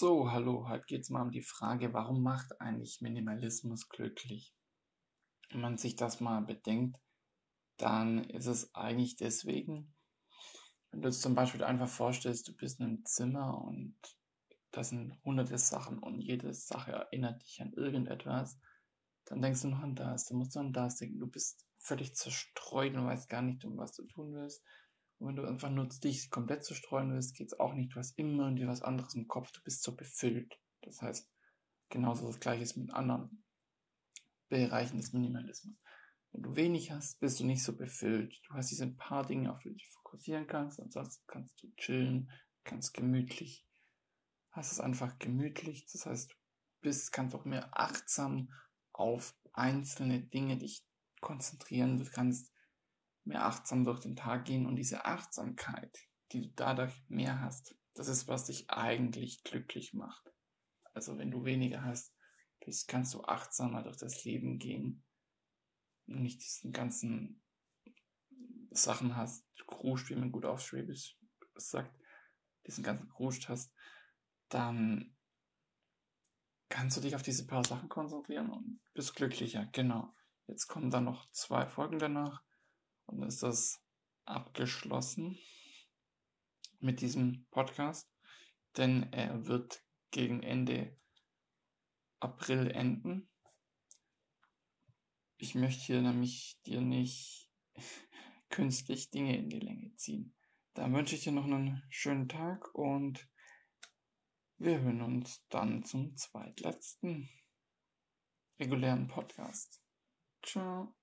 Also, heute geht es mal um die Frage, warum macht eigentlich Minimalismus glücklich? Wenn man sich das mal bedenkt, dann ist es eigentlich deswegen, wenn du es zum Beispiel einfach vorstellst, du bist in einem Zimmer und da sind hunderte Sachen und jede Sache erinnert dich an irgendetwas, dann denkst du noch an das, du musst noch an das denken, du bist völlig zerstreut und weißt gar nicht, um was du tun willst. Und wenn du einfach nur dich komplett zerstreuen willst, geht's auch nicht. Du hast immer irgendwie was anderes im Kopf, du bist so befüllt. Das heißt, genauso das gleiche ist mit anderen Bereichen des Minimalismus. Wenn du wenig hast, bist du nicht so befüllt. Du hast diese paar Dinge, auf die du dich fokussieren kannst, ansonsten kannst du chillen, kannst gemütlich. Hast es einfach gemütlich, das heißt, du bist, kannst auch mehr achtsam auf einzelne Dinge dich konzentrieren. Du kannst mehr achtsam durch den Tag gehen und diese Achtsamkeit, die du dadurch mehr hast, das ist, was dich eigentlich glücklich macht. Also wenn du weniger hast, kannst du achtsamer durch das Leben gehen und nicht diesen ganzen Sachen hast, gruscht, wie man gut auf Schwäbisch sagt, diesen ganzen Gruscht hast, dann kannst du dich auf diese paar Sachen konzentrieren und bist glücklicher. Genau. Jetzt kommen dann noch zwei Folgen danach dann ist das abgeschlossen mit diesem Podcast, denn er wird gegen Ende April enden. Ich möchte hier nämlich dir nicht künstlich Dinge in die Länge ziehen. Da wünsche ich dir noch einen schönen Tag und wir hören uns dann zum zweitletzten regulären Podcast. Ciao.